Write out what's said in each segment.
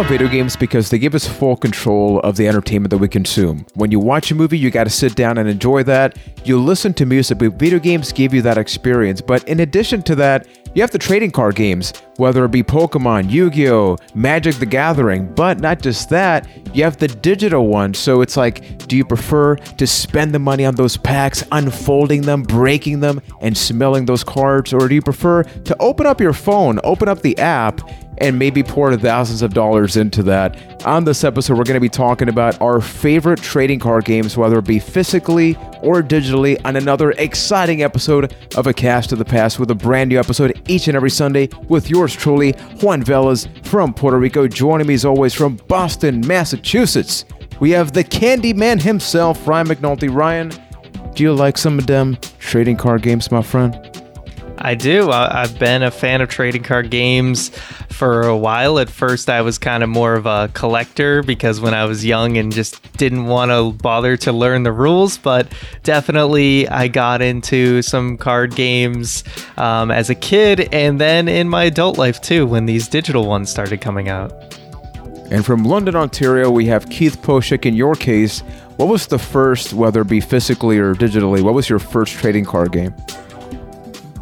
love video games because they give us full control of the entertainment that we consume. When you watch a movie, you got to sit down and enjoy that. You listen to music, but video games give you that experience. But in addition to that, you have the trading card games, whether it be Pokemon, Yu Gi Oh!, Magic the Gathering, but not just that, you have the digital ones. So it's like, do you prefer to spend the money on those packs, unfolding them, breaking them, and smelling those cards? Or do you prefer to open up your phone, open up the app, and maybe pour thousands of dollars into that. On this episode, we're going to be talking about our favorite trading card games, whether it be physically or digitally, on another exciting episode of A Cast to the Past with a brand new episode each and every Sunday with yours truly, Juan Velas from Puerto Rico, joining me as always from Boston, Massachusetts. We have the Candy Man himself, Ryan McNulty. Ryan, do you like some of them trading card games, my friend? I do. I've been a fan of trading card games for a while. At first, I was kind of more of a collector because when I was young and just didn't want to bother to learn the rules, but definitely I got into some card games um, as a kid and then in my adult life too when these digital ones started coming out. And from London, Ontario, we have Keith Poshik. In your case, what was the first, whether it be physically or digitally, what was your first trading card game?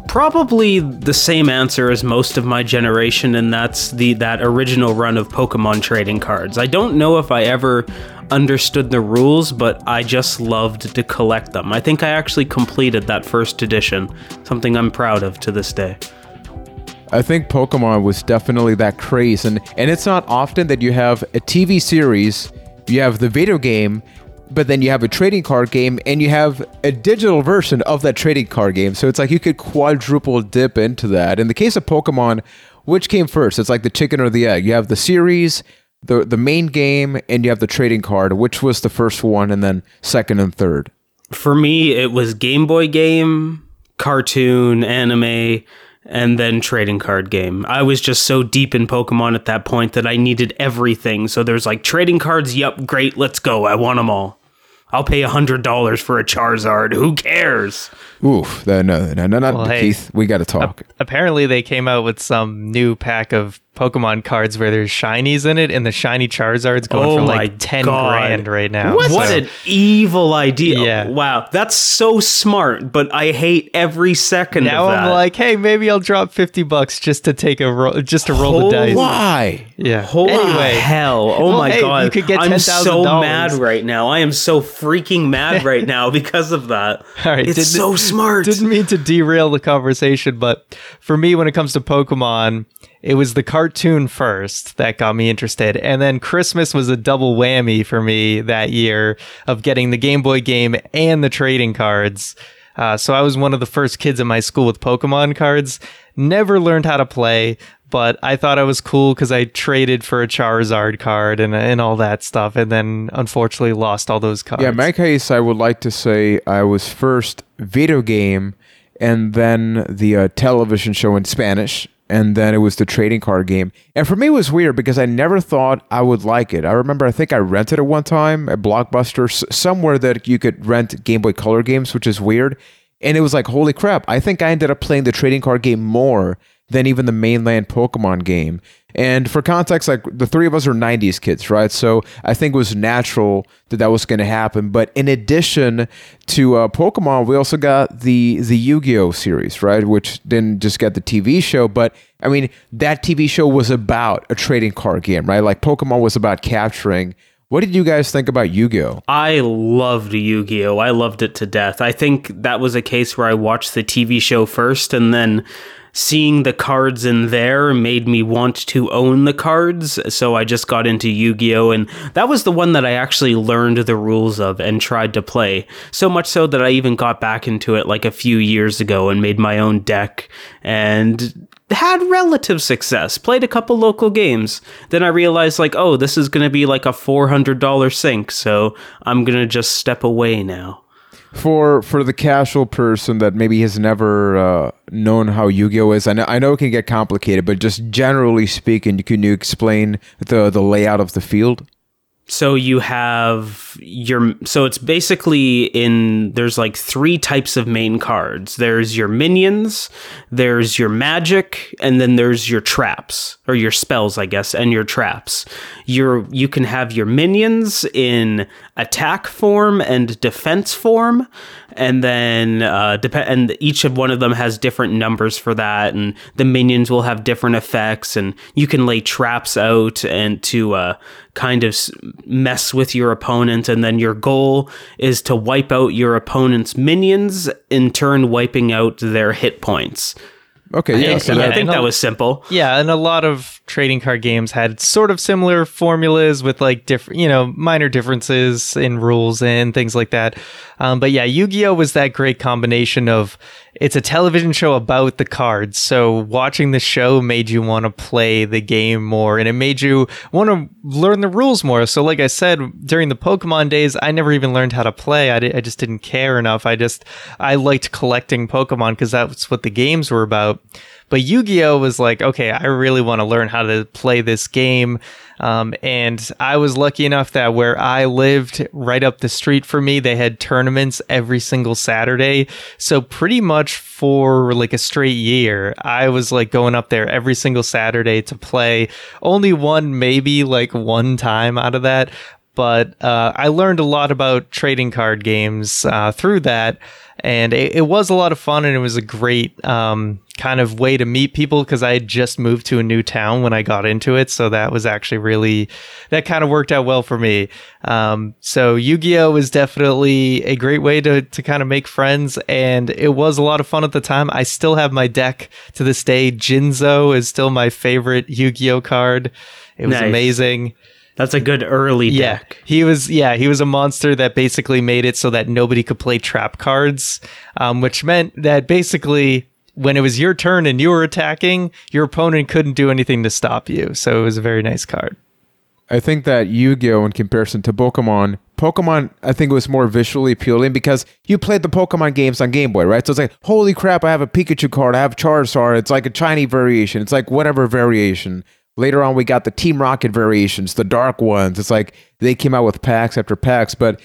Probably the same answer as most of my generation, and that's the that original run of Pokemon trading cards. I don't know if I ever understood the rules, but I just loved to collect them. I think I actually completed that first edition, something I'm proud of to this day. I think Pokemon was definitely that craze, and and it's not often that you have a TV series, you have the video game, but then you have a trading card game and you have a digital version of that trading card game. So it's like you could quadruple dip into that. In the case of Pokemon, which came first? It's like the chicken or the egg. You have the series, the the main game, and you have the trading card. Which was the first one, and then second and third? For me, it was Game Boy game, cartoon, anime, and then trading card game. I was just so deep in Pokemon at that point that I needed everything. So there's like trading cards. Yep, great, let's go. I want them all. I'll pay hundred dollars for a Charizard. Who cares? Oof! No, no, no, no, well, Keith. Hey, we got to talk. apparently, they came out with some new pack of Pokemon cards where there's shinies in it, and the shiny Charizard's going oh for like ten God. grand right now. What, so. an evil idea! Yeah. Wow, that's so smart, but I hate every second. Now I'm like, hey, maybe I'll drop fifty bucks just to take a roll, just to roll the dice. Why? Yeah. Holy anyway, hell! Oh well, my hey, God! You could get I'm so mad right now. I am so freaking mad right now because of that. All right, it's so smart. Didn't mean to derail the conversation, but for me, when it comes to Pokemon it was the cartoon first that got me interested. And then Christmas was a double whammy for me that year of getting the Game Boy game and the trading cards. Uh, so I was one of the first kids in my school with Pokemon cards. Never learned how to play, but I thought I was cool because I traded for a Charizard card and and all that stuff, and then unfortunately lost all those cards. Yeah, in my case, I would like to say I was first video game, and then the uh, television show in Spanish and then it was the trading card game. And for me, it was weird because I never thought I would like it. I remember, I think I rented it one time at Blockbuster, somewhere that you could rent Game Boy Color games, which is weird. And it was like, holy crap, I think I ended up playing the trading card game more than even the mainland Pokemon game. And for context, like the three of us are 90s kids, right? So I think it was natural that that was going to happen. But in addition to uh, Pokemon, we also got the the Yu-Gi-Oh series, right? Which didn't just get the TV show, but I mean that TV show was about a trading card game, right? Like Pokemon was about capturing. What did you guys think about Yu-Gi-Oh? I loved Yu-Gi-Oh. I loved it to death. I think that was a case where I watched the TV show first and then seeing the cards in there made me want to own the cards. So I just got into Yu Gi Oh! And that was the one that I actually learned the rules of and tried to play. So much so that I even got back into it like a few years ago and made my own deck and had relative success. Played a couple local games. Then I realized, like, oh, this is going to be like a $400 sink. So I'm going to just step away now for for the casual person that maybe has never uh, known how Yu-Gi-Oh is, I know I know it can get complicated, but just generally speaking, can you explain the the layout of the field? So you have your so it's basically in there's like three types of main cards. There's your minions, there's your magic, and then there's your traps or your spells, I guess, and your traps. Your you can have your minions in attack form and defense form, and then uh, depend and each of one of them has different numbers for that, and the minions will have different effects, and you can lay traps out and to uh, kind of mess with your opponent, and then your goal is to wipe out your opponent's minions, in turn wiping out their hit points. Okay, yeah, I, so I that- think that was simple. Yeah, and a lot of trading card games had sort of similar formulas with like different, you know, minor differences in rules and things like that. Um, but yeah, Yu-Gi-Oh was that great combination of it's a television show about the cards, so watching the show made you want to play the game more, and it made you want to learn the rules more. So, like I said, during the Pokemon days, I never even learned how to play. I, di- I just didn't care enough. I just I liked collecting Pokemon because that's what the games were about. But Yu Gi Oh was like, okay, I really want to learn how to play this game. Um, and I was lucky enough that where I lived, right up the street from me, they had tournaments every single Saturday. So pretty much for like a straight year, I was like going up there every single Saturday to play. Only one, maybe like one time out of that. But uh, I learned a lot about trading card games uh, through that and it, it, was a lot of fun and it was a great um, kind of way to meet people because i had just moved to a new town when i got into it so that was actually really that kind of worked out well for me um, so yu-gi-oh is definitely a great way to, to kind of make friends and it was a lot of fun at the time i still have my deck to this day jinzo is still my favorite yu-gi-oh card it was Nice. amazing That's a good early yeah, deck. he was. Yeah, he was a monster that basically made it so that nobody could play trap cards, um, which meant that basically when it was your turn and you were attacking, your opponent couldn't do anything to stop you. So it was a very nice card. I think that Yu-Gi-Oh, in comparison to Pokemon, Pokemon I think was more visually appealing because you played the Pokemon games on Game Boy, right? So it's like, holy crap, I have a Pikachu card, I have Charizard. It's like a shiny variation. It's like whatever variation. Later on, we got the Team Rocket variations, the dark ones. It's like they came out with packs after packs, but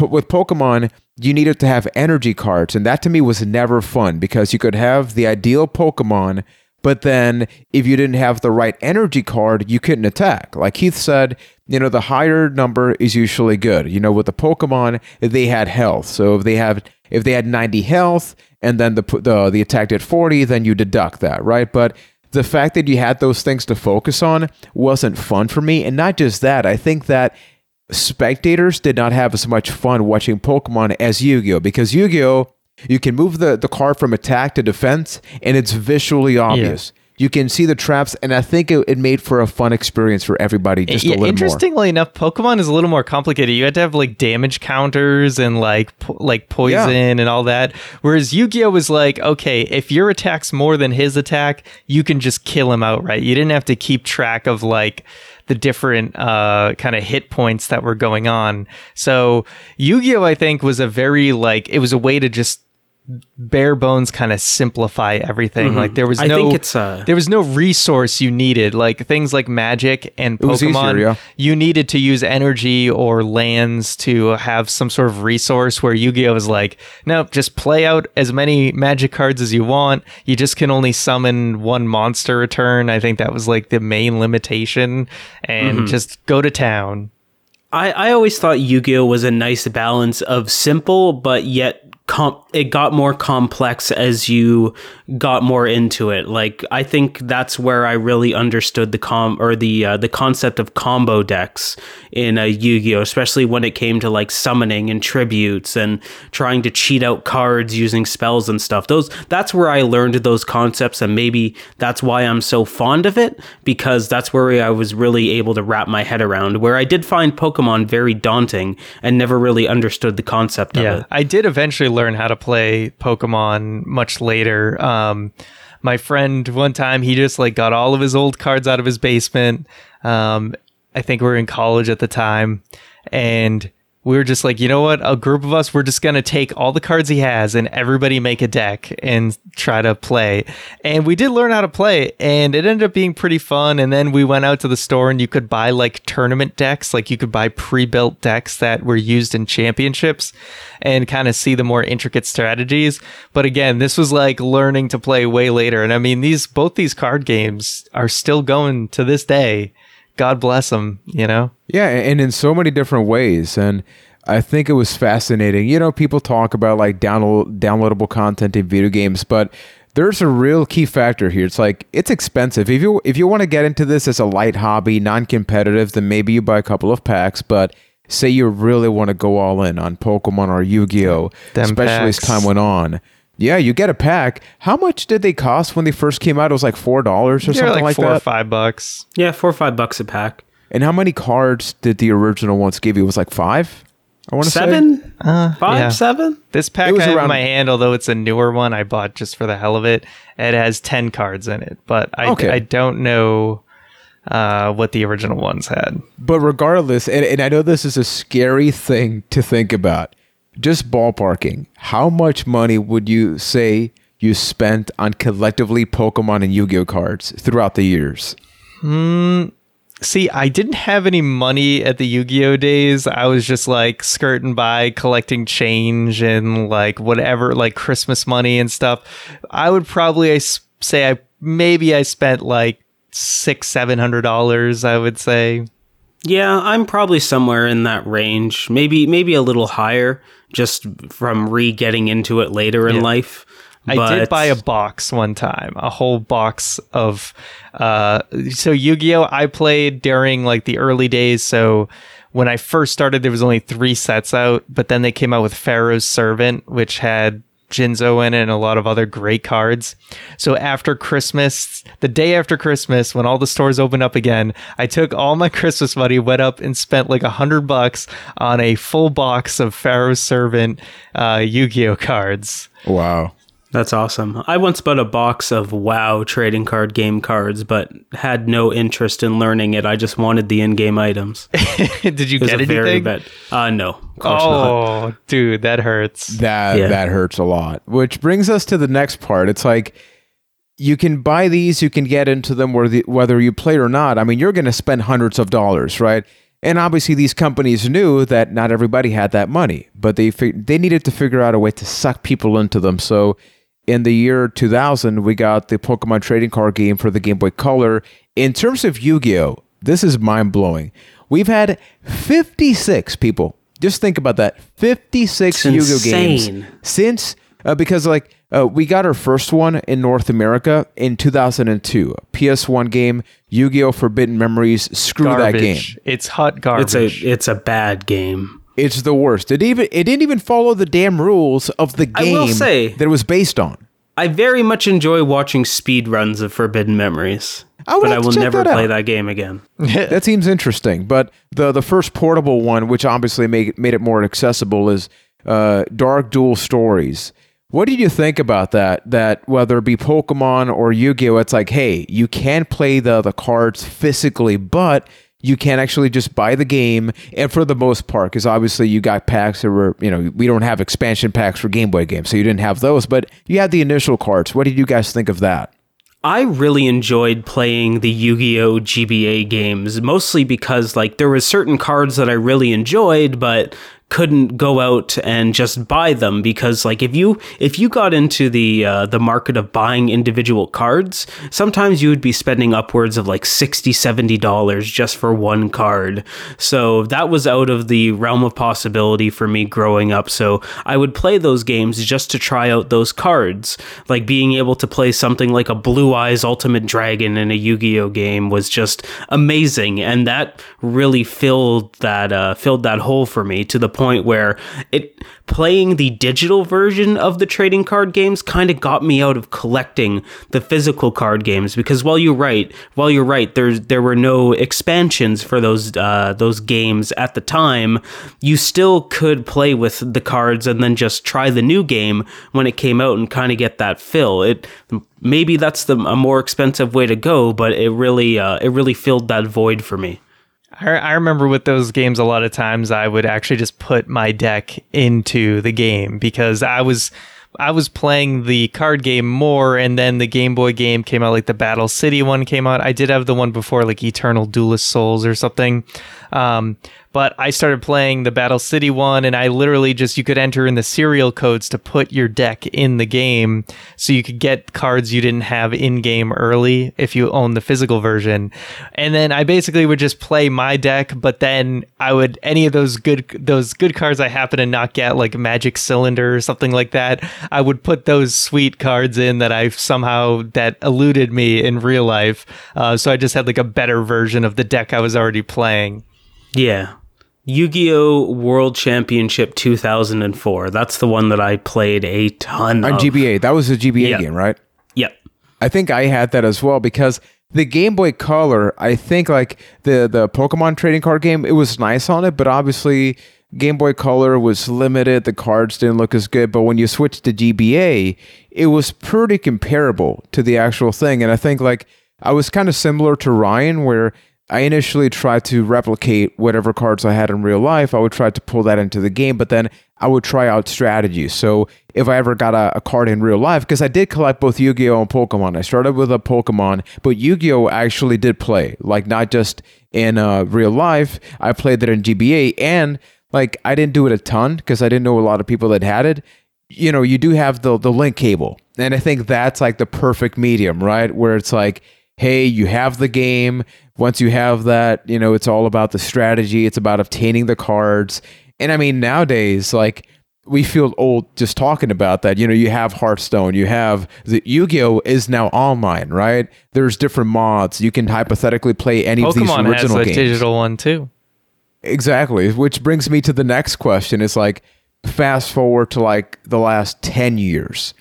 with Pokemon, you needed to have energy cards, and that to me was never fun because you could have the ideal Pokemon, but then if you didn't have the right energy card, you couldn't attack. Like Keith said, you know, the higher number is usually good. You know, with the Pokemon, they had health, so if they have if they had 90 health and then the the the attack did 40, then you deduct that, right? But the fact that you had those things to focus on wasn't fun for me, and not just that, I think that spectators did not have as much fun watching Pokemon as Yu-Gi-Oh because Yu-Gi-Oh you can move the, the card from attack to defense and it's visually obvious. You can see the traps and I think it, it made for a fun experience for everybody just a yeah, little more. interestingly enough, Pokemon is a little more complicated. You had to have like damage counters and like po- like poison and all that. Whereas Yu-Gi-Oh was like, okay, if your attack's more than his attack, you can just kill him outright. You didn't have to keep track of like the different uh, kind of hit points that were going on. So Yu-Gi-Oh, I think, was a very like it was a way to just bare bones kind of simplify everything. Like there was Mm-hmm. I no think it's, uh, there was no resource you needed. Like things like magic and was easier, Pokemon, yeah. you needed to use energy or lands to have some sort of resource. Where Yu-Gi-Oh was like, no, just play out as many magic cards as you want. You just can only summon one monster a turn. I think that was like the main limitation, and Mm-hmm. just go to town. I, I always thought Yu-Gi-Oh was a nice balance of simple but yet com- it got more complex as you got more into it. Like I think that's where I really understood the com or the uh, the concept of combo decks in uh, Yu-Gi-Oh, especially when it came to like summoning and tributes and trying to cheat out cards using spells and stuff. Those that's where I learned those concepts and maybe that's why I'm so fond of it because that's where I was really able to wrap my head around. Where I did find Pokemon very daunting and never really understood the concept of Yeah, it. I did eventually learn how to play Pokemon much later. Um, my friend one time he just like got all of his old cards out of his basement. Um, I think we were in college at the time, and we were just like, you know what? A group of us, we're just going to take all the cards he has and everybody make a deck and try to play. And we did learn how to play and it ended up being pretty fun. And then we went out to the store and you could buy like tournament decks, like you could buy pre built decks that were used in championships and kind of see the more intricate strategies. But again, this was like learning to play way later. And I mean, these, both these card games are still going to this day. God bless them, you know? Yeah, and in so many different ways. And I think it was fascinating. You know, people talk about like download downloadable content in video games, but there's a real key factor here. It's like it's expensive. If you if you want to get into this as a light hobby, non-competitive, then maybe you buy a couple of packs, but say you really want to go all in on Pokemon or Yu-Gi-Oh, Them especially as time went on. Yeah, you get a pack. How much did they cost when they first came out? It was like four dollars or They're something like like four or five bucks. Yeah, four or five bucks a pack. And how many cards did the original ones give you? It was like five. I want to say Seven? Uh, Five? yeah. Seven? This pack It was I have in my hand, although it's a newer one I bought just for the hell of it. It has 10 cards in it, but I, Okay. I don't know uh, what the original ones had. But regardless, and, and I know this is a scary thing to think about, just ballparking, how much money would you say you spent on collectively Pokemon and Yu Gi Oh cards throughout the years? Hmm. See, I didn't have any money at the Yu Gi Oh days. I was just like skirting by collecting change and like whatever, like Christmas money and stuff. I would probably I s- say I maybe I spent like six, seven hundred dollars, I would say. Yeah, I'm probably somewhere in that range. Maybe maybe a little higher, just from re getting into it later in Yeah. life. I But- did buy a box one time, a whole box of uh so Yu-Gi-Oh I played during like the early days, so when I first started there was only 3 sets out, but then they came out with Pharaoh's Servant which had Jinzo in it and a lot of other great cards. So after Christmas, the day after Christmas, when all the stores opened up again, I took all my Christmas money, went up and spent like a hundred bucks on a full box of Pharaoh's Servant uh, Yu-Gi-Oh cards. Wow. That's awesome. I once bought a box of WoW trading card game cards, but had no interest in learning it. I just wanted the in-game items. Did you was get a very anything? bad. Uh, no, of course not. Oh, dude, that hurts. That Yeah. that hurts a lot. Which brings us to the next part. It's like you can buy these, you can get into them whether whether you play or not. I mean, you're going to spend hundreds of dollars, right? And obviously, these companies knew that not everybody had that money, but they fig- they needed to figure out a way to suck people into them. So, in the year 2000, we got the Pokemon trading card game for the Game Boy Color. In terms of Yu-Gi-Oh, this is mind blowing. We've had 56 people. Just think about that. 56 Yu-Gi-Oh games since uh, because like uh, we got our first one in North America in 2002. PS1 game Yu-Gi-Oh Forbidden Memories. Screw that game. It's hot garbage. It's garbage. a it's a bad game. It's the worst. It even it didn't even follow the damn rules of the game say- that it was based on. I very much enjoy watching speed runs of Forbidden Memories, I but I will never that play out. that game again. that seems interesting. But the the first portable one, which obviously made made it more accessible, is uh, Dark Duel Stories. What did you think about that? That whether it be Pokemon or Yu-Gi-Oh, it's like, hey, you can play the the cards physically, but you can actually just buy the game. And for the most part, because obviously you got packs that were, you know, we don't have expansion packs for Game Boy games, so you didn't have those, but you had the initial cards. What did you guys think of that? I really enjoyed playing the Yu-Gi-Oh GBA games, mostly because like there was certain cards that I really enjoyed, but couldn't go out and just buy them because like if you if you got into the uh, the market of buying individual cards sometimes you would be spending upwards of like 60 70 dollars just for one card. So that was out of the realm of possibility for me growing up. So i would play those games just to try out those cards. Like being able to play something like a blue eyes ultimate dragon in a yu-gi-oh game was just amazing. And that really filled that uh, filled that hole for me to the point where it playing the digital version of the trading card games kind of got me out of collecting the physical card games because while you're right while you're right there's there were no expansions for those uh, those games at the time you still could play with the cards and then just try the new game when it came out and kind of get that fill. It maybe that's the a more expensive way to go but it really uh, it really filled that void for me I, I remember with those games, a lot of times I would actually just put my deck into the game because I was I was playing the card game more, and then the Game Boy game came out, like the Battle City one came out. I did have the one before, like Eternal Duelist Souls or something. Um, but I started playing the Battle City one, and I literally just you could enter in the serial codes to put your deck in the game, so you could get cards you didn't have in game early if you own the physical version. And then I basically would just play my deck, but then I would any of those good those good cards I happen to not get, like Magic Cylinder or something like that, I would put those sweet cards in that I somehow that eluded me in real life. Uh, so I just had like a better version of the deck I was already playing. Yeah. Yu-Gi-Oh! World Championship 2004. That's the one that I played a ton On of. GBA. That was a GBA Yep. game, right? Yep. I think I had that as well because the Game Boy Color, I think like the the Pokemon trading card game, it was nice on it, but obviously Game Boy Color was limited. The cards didn't look as good, but when you switched to GBA, it was pretty comparable to the actual thing. And I think like I was kind of similar to Ryan where I initially tried to replicate whatever cards I had in real life. I would try to pull that into the game, but then I would try out strategies. So if I ever got a, a card in real life, because I did collect both Yu Gi Oh! and Pokemon. I started with a Pokemon, but Yu Gi Oh! actually did play, like not just in uh, real life. I played it in GBA, and like I didn't do it a ton because I didn't know a lot of people that had it. You know, you do have the the link cable, and I think that's like the perfect medium, right? Where it's like, hey, you have the game. Once you have that, you know, it's all about the strategy. It's about obtaining the cards. And I mean, nowadays, like we feel old just talking about that. You know, you have Hearthstone, you have the Yu-Gi-Oh is now online, right? There's different mods. You can hypothetically play any of these Pokemon has original a games. digital one too. Exactly. Which brings me to the next question. It's like fast forward to like the last 10 years.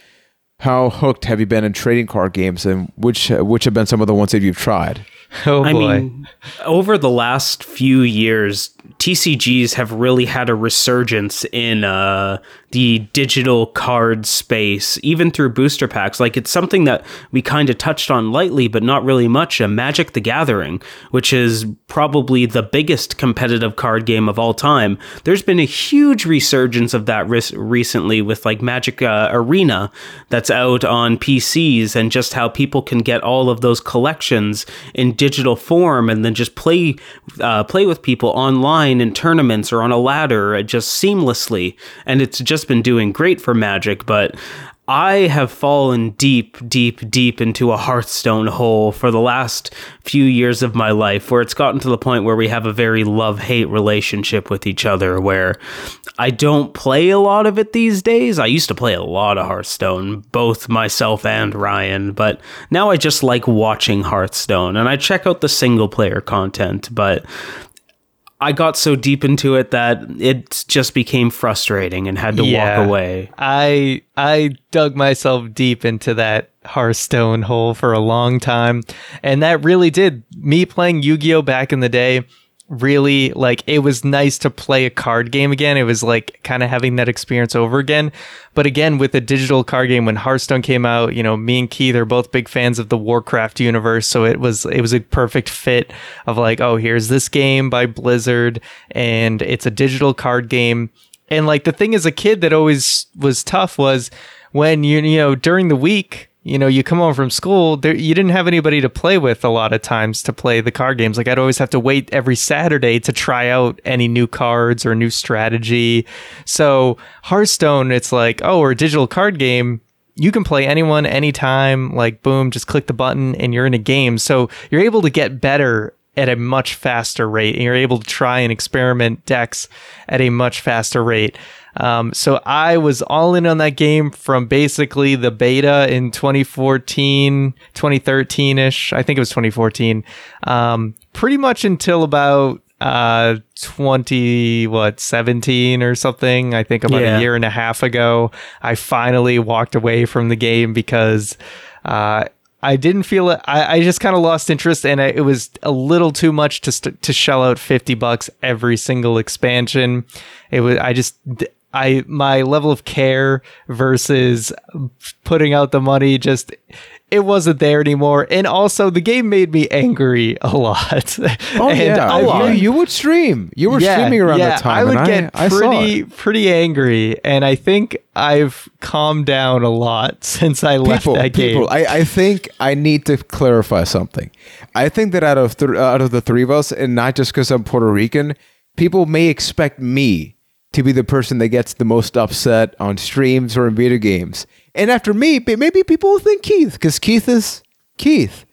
How hooked have you been in trading card games and which which have been some of the ones that you've tried? Oh I mean, over the last few years, TCGs have really had a resurgence in uh, the digital card space, even through booster packs. Like it's something that we kind of touched on lightly, but not really much. Uh, Magic the Gathering, which is probably the biggest competitive card game of all time. There's been a huge resurgence of that ris- recently with like Magic uh, Arena that's out on PCs and just how people can get all of those collections in digital form and then just play uh, play with people online in tournaments or on a ladder uh, just seamlessly. And it's just been doing great for magic but I have fallen deep, deep, deep into a Hearthstone hole for the last few years of my life, where it's gotten to the point where we have a very love hate relationship with each other, where I don't play a lot of it these days. I used to play a lot of Hearthstone, both myself and Ryan, but now I just like watching Hearthstone and I check out the single player content, but I got so deep into it that it just became frustrating and had to Yeah. walk away. I I dug myself deep into that Hearthstone hole for a long time, and that really did me playing Yu-Gi-Oh back in the day. Really, like it was nice to play a card game again. It was like kind of having that experience over again. But again, with a digital card game, when Hearthstone came out, you know, me and Keith are both big fans of the Warcraft universe, so it was it was a perfect fit of like, oh, here's this game by Blizzard, and it's a digital card game. And like the thing as a kid that always was tough was when you you know during the week you know you come home from school there you didn't have anybody to play with a lot of times to play the card games. Like I'd always have to wait every Saturday to try out any new cards or new strategy. So Hearthstone it's like oh we're a digital card game you can play anyone anytime like boom just click the button and you're in a game. So you're able to get better at a much faster rate and you're able to try and experiment decks at a much faster rate um, so i was all in on that game from basically the beta in 2014 2013ish i think it was 2014 um, pretty much until about uh 20 what 17 or something i think about Yeah. a year and a half ago i finally walked away from the game because uh I didn't feel it. I, I just kind of lost interest, and I, it was a little too much to st- to shell out fifty bucks every single expansion. It was. I just. I my level of care versus putting out the money just it wasn't there anymore. And also, the game made me angry a lot. Oh yeah, I- you, you would stream. You were streaming around yeah, that time. I would get I, I pretty it. pretty angry, and I think I've calmed down a lot since I left people, that game. people. I, I think I need to clarify something. I think that out of th- out of the three of us, and not just because I'm Puerto Rican, people may expect me to be the person that gets the most upset on streams or in video games. And after me, maybe people will think Keith, because Keith is Keith.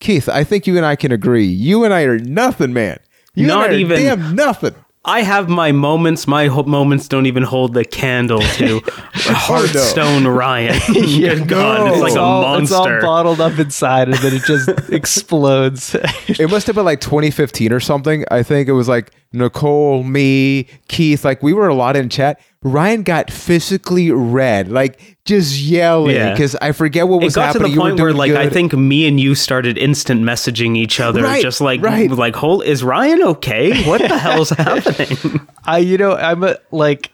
Keith, I think you and I can agree. You and I are nothing, man. You Not and I are even- damn nothing. I have my moments. My ho- moments don't even hold the candle to Hearthstone Ryan. Good God, it's like it's a all, It's all monster. bottled up inside, and then it just explodes. it must have been like 2015 or something. I think it was like Nicole, me, Keith. Like we were a lot in chat. Ryan got physically red, like just yelling Yeah. because I forget what it was got to the point where, like, I think me and you started instant messaging each other, Right, just like, right. like, whole is Ryan okay? What the hell's happening? I, you know, I'm a, like,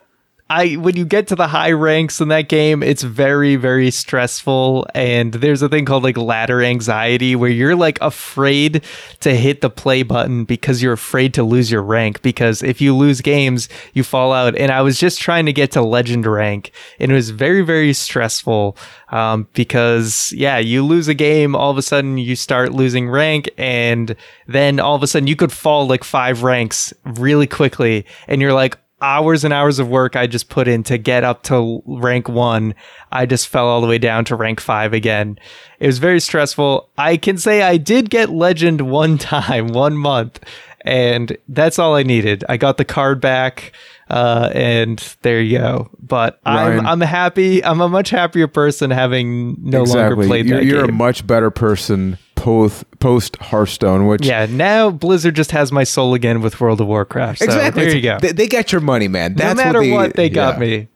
I when you get to the high ranks in that game, it's very, very stressful. And there's a thing called like ladder anxiety where you're like afraid to hit the play button because you're afraid to lose your rank. Because if you lose games, you fall out. And I was just trying to get to legend rank, and it was very, very stressful. Um, because yeah, you lose a game, all of a sudden you start losing rank, and then all of a sudden you could fall like five ranks really quickly, and you're like, hours and hours of work I just put in to get up to rank one, I just fell all the way down to rank five again. It was very stressful. I can say I did get legend one time, one month, and that's all I needed. I got the card back, uh, and there you go. But Ryan. I'm I'm happy. I'm a much happier person having no longer played You're, that you're a much better person post post Hearthstone, which yeah, now Blizzard just has my soul again with World of Warcraft. So exactly. there you go. They, they got your money, man. That's no matter what, what, they got yeah. me.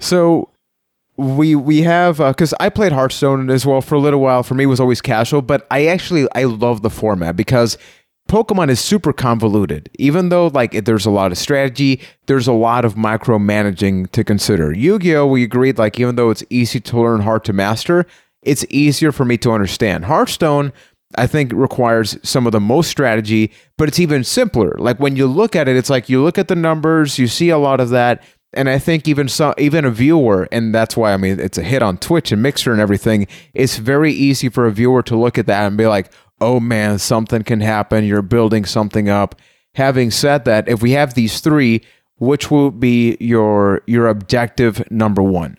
So we we have uh, because I played Hearthstone as well for a little while. For me, it was always casual, but I actually I love the format because Pokemon is super convoluted. Even though like there's a lot of strategy, there's a lot of micromanaging to consider. Yu-Gi-Oh, we agreed like even though it's easy to learn, hard to master, it's easier for me to understand. Hearthstone. I think requires some of the most strategy, but it's even simpler. Like when you look at it, it's like you look at the numbers, you see a lot of that, and I think even some even a viewer, and that's why I mean it's a hit on Twitch and Mixer and everything. It's very easy for a viewer to look at that and be like, "Oh man, something can happen. You're building something up." Having said that, if we have these three, which will be your your objective number one?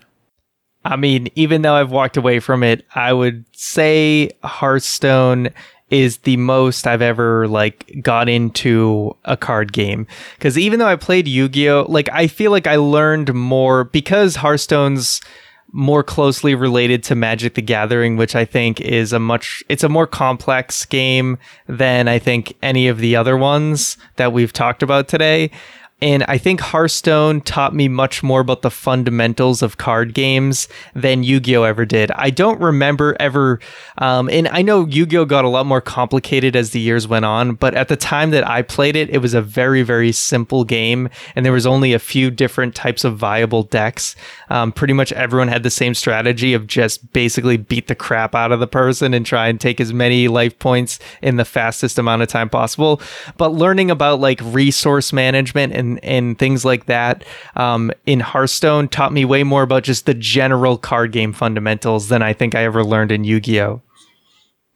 I mean, even though I've walked away from it, I would say Hearthstone is the most I've ever like got into a card game. Cause even though I played Yu-Gi-Oh, like I feel like I learned more because Hearthstone's more closely related to Magic the Gathering, which I think is a much it's a more complex game than I think any of the other ones that we've talked about today. And I think Hearthstone taught me much more about the fundamentals of card games than Yu Gi Oh! ever did. I don't remember ever, um, and I know Yu Gi Oh! got a lot more complicated as the years went on, but at the time that I played it, it was a very, very simple game, and there was only a few different types of viable decks. Um, pretty much everyone had the same strategy of just basically beat the crap out of the person and try and take as many life points in the fastest amount of time possible. But learning about like resource management and and things like that um, in Hearthstone taught me way more about just the general card game fundamentals than I think I ever learned in Yu Gi Oh.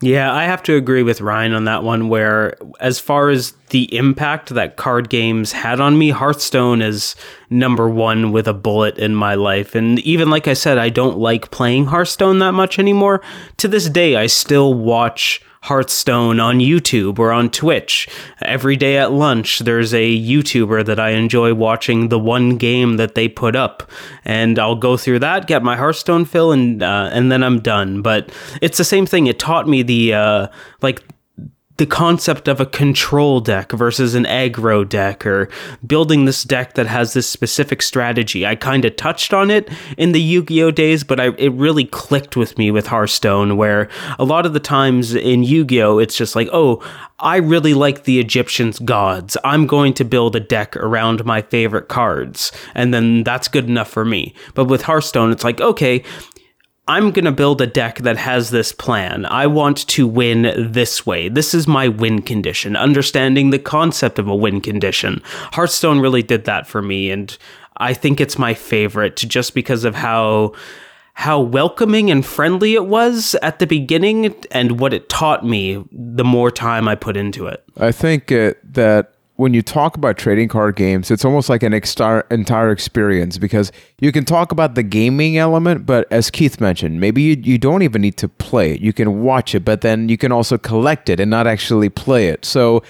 Yeah, I have to agree with Ryan on that one. Where, as far as the impact that card games had on me, Hearthstone is number one with a bullet in my life. And even like I said, I don't like playing Hearthstone that much anymore. To this day, I still watch Hearthstone on YouTube or on Twitch. Every day at lunch, there's a YouTuber that I enjoy watching the one game that they put up, and I'll go through that, get my Hearthstone fill, and uh, and then I'm done. But it's the same thing. It taught me the uh, like the concept of a control deck versus an aggro deck or building this deck that has this specific strategy. I kind of touched on it in the Yu-Gi-Oh days, but I, it really clicked with me with Hearthstone where a lot of the times in Yu-Gi-Oh it's just like, "Oh, I really like the Egyptians gods. I'm going to build a deck around my favorite cards." And then that's good enough for me. But with Hearthstone, it's like, "Okay, I'm going to build a deck that has this plan. I want to win this way. This is my win condition, understanding the concept of a win condition. Hearthstone really did that for me, and I think it's my favorite just because of how how welcoming and friendly it was at the beginning and what it taught me the more time I put into it. I think uh, that when you talk about trading card games, it's almost like an entire experience because you can talk about the gaming element, but as Keith mentioned, maybe you, you don't even need to play it. You can watch it, but then you can also collect it and not actually play it. So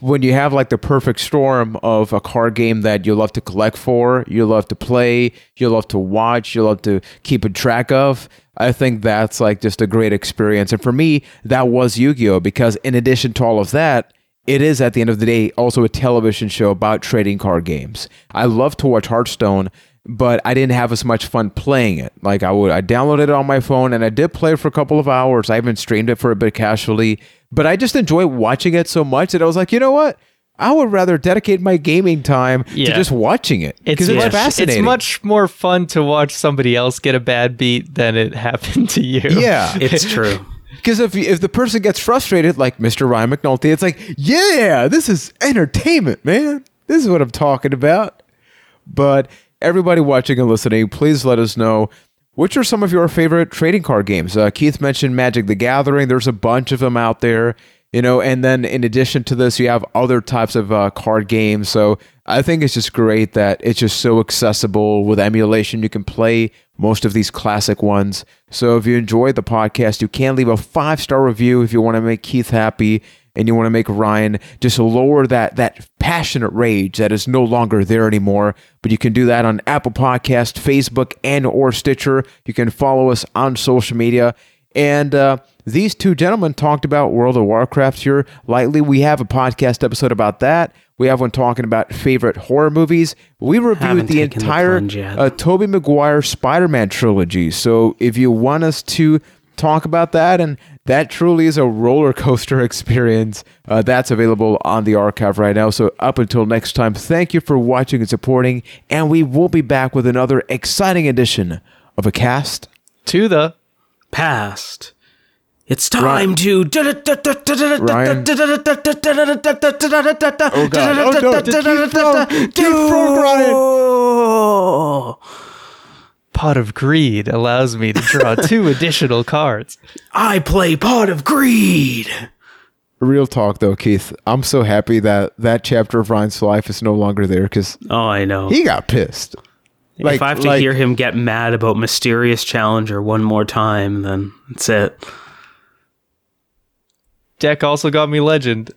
when you have like the perfect storm of a card game that you love to collect for, you love to play, you love to watch, you love to keep a track of, I think that's like just a great experience. And for me, that was Yu Gi Oh! because in addition to all of that, it is at the end of the day also a television show about trading card games. I love to watch Hearthstone, but I didn't have as much fun playing it. Like I would, I downloaded it on my phone and I did play it for a couple of hours. I even streamed it for a bit casually, but I just enjoy watching it so much that I was like, you know what? I would rather dedicate my gaming time to just watching it because it's, much, fascinating. it's much more fun to watch somebody else get a bad beat than it happened to you. yeah. It's true. Because if if the person gets frustrated, like Mr. Ryan McNulty, it's like, yeah, this is entertainment, man. This is what I'm talking about. But everybody watching and listening, please let us know which are some of your favorite trading card games. Uh, Keith mentioned Magic the Gathering. There's a bunch of them out there, you know. And then in addition to this, you have other types of uh, card games. So I think it's just great that it's just so accessible with emulation. You can play most of these classic ones. So if you enjoyed the podcast, you can leave a five star review if you want to make Keith happy and you want to make Ryan just lower that that passionate rage that is no longer there anymore. But you can do that on Apple Podcast, Facebook, and or Stitcher. You can follow us on social media. And uh, these two gentlemen talked about World of Warcraft here lightly. We have a podcast episode about that. We have one talking about favorite horror movies. We reviewed the the entire plunge uh, Tobey Maguire Spider-Man trilogy. So if you want us to talk about that, and that truly is a roller coaster experience, uh, that's available on the archive right now. So up until next time, thank you for watching and supporting, and we will be back with another exciting edition of a cast. To the Past. It's time to. Ryan. Oh God. Oh, no. Keep frog- keep frog running. Pot of greed allows me to draw two additional cards. I play Pot of Greed. Real talk though, Keith. I'm so happy that that chapter of Ryan's life is no longer there because Oh, I know. he got pissed. If I have to hear him get mad about Mysterious Challenger one more time, then that's it. Deck also got me legend.